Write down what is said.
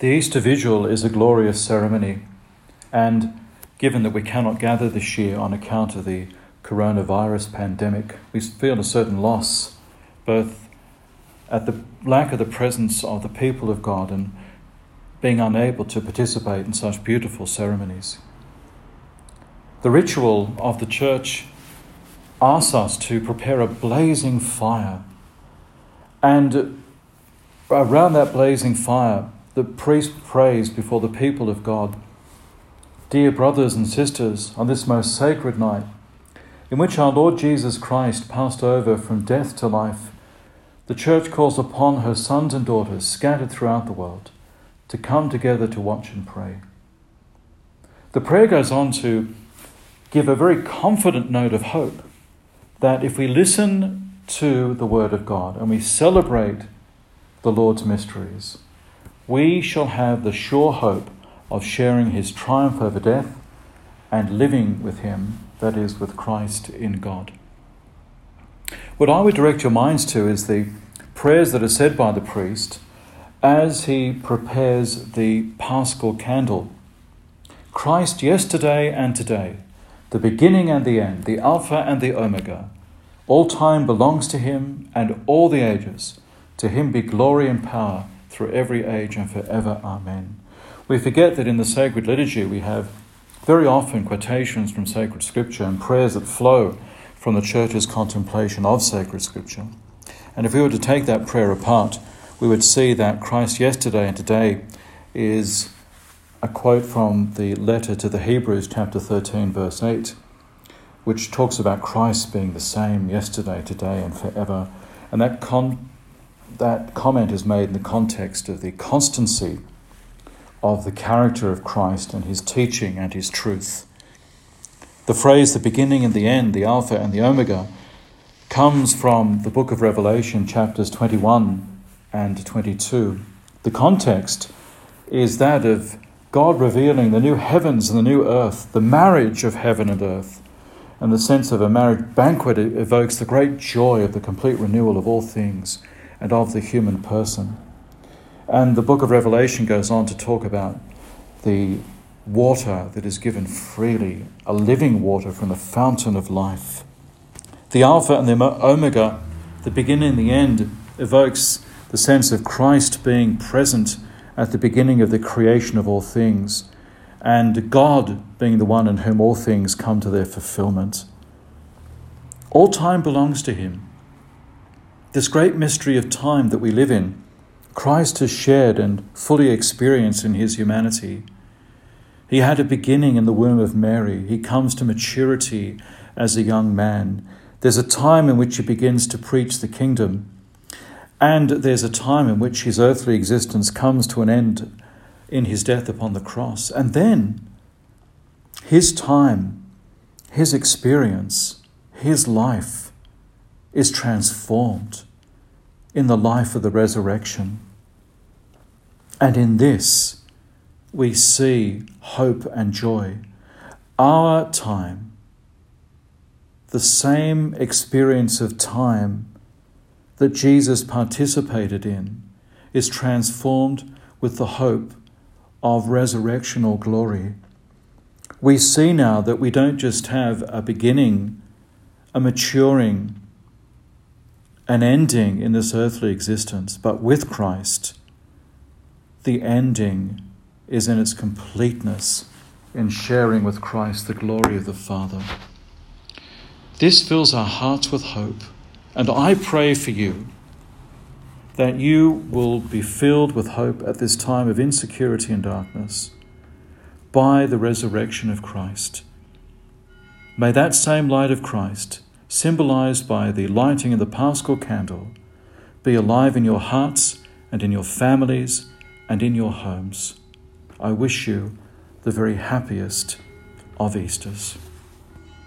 The Easter Vigil is a glorious ceremony, and given that we cannot gather this year on account of the coronavirus pandemic, we feel a certain loss, both at the lack of the presence of the people of God and being unable to participate in such beautiful ceremonies. The ritual of the church asks us to prepare a blazing fire, and around that blazing fire, the priest prays before the people of God. Dear brothers and sisters, on this most sacred night, in which our Lord Jesus Christ passed over from death to life, the Church calls upon her sons and daughters scattered throughout the world to come together to watch and pray. The prayer goes on to give a very confident note of hope that if we listen to the Word of God and we celebrate the Lord's mysteries, we shall have the sure hope of sharing his triumph over death and living with him, that is, with Christ in God. What I would direct your minds to is the prayers that are said by the priest as he prepares the paschal candle. Christ yesterday and today, the beginning and the end, the Alpha and the Omega. All time belongs to him and all the ages. To him be glory and power through every age and forever. Amen. We forget that in the sacred liturgy we have very often quotations from sacred scripture and prayers that flow from the church's contemplation of sacred scripture. And if we were to take that prayer apart, we would see that Christ yesterday and today is a quote from the letter to the Hebrews, chapter 13, verse 8, which talks about Christ being the same yesterday, today, and forever. And that con- that comment is made in the context of the constancy of the character of Christ and his teaching and his truth. The phrase the beginning and the end, the Alpha and the Omega, comes from the book of Revelation, chapters 21 and 22. The context is that of God revealing the new heavens and the new earth, the marriage of heaven and earth. And the sense of a marriage banquet evokes the great joy of the complete renewal of all things and of the human person. And the book of Revelation goes on to talk about the water that is given freely, a living water from the fountain of life. The Alpha and the Omega, the beginning and the end, evokes the sense of Christ being present at the beginning of the creation of all things, and God being the one in whom all things come to their fulfillment. All time belongs to Him. This great mystery of time that we live in, Christ has shared and fully experienced in his humanity. He had a beginning in the womb of Mary. He comes to maturity as a young man. There's a time in which he begins to preach the kingdom. And there's a time in which his earthly existence comes to an end in his death upon the cross. And then his time, his experience, his life is transformed in the life of the resurrection. And in this, we see hope and joy. Our time, the same experience of time that Jesus participated in, is transformed with the hope of resurrectional glory. We see now that we don't just have a beginning, a maturing, an ending in this earthly existence, but with Christ, the ending is in its completeness in sharing with Christ the glory of the Father. This fills our hearts with hope, and I pray for you that you will be filled with hope at this time of insecurity and darkness by the resurrection of Christ. May that same light of Christ symbolized by the lighting of the paschal candle, be alive in your hearts and in your families and in your homes. I wish you the very happiest of Easters.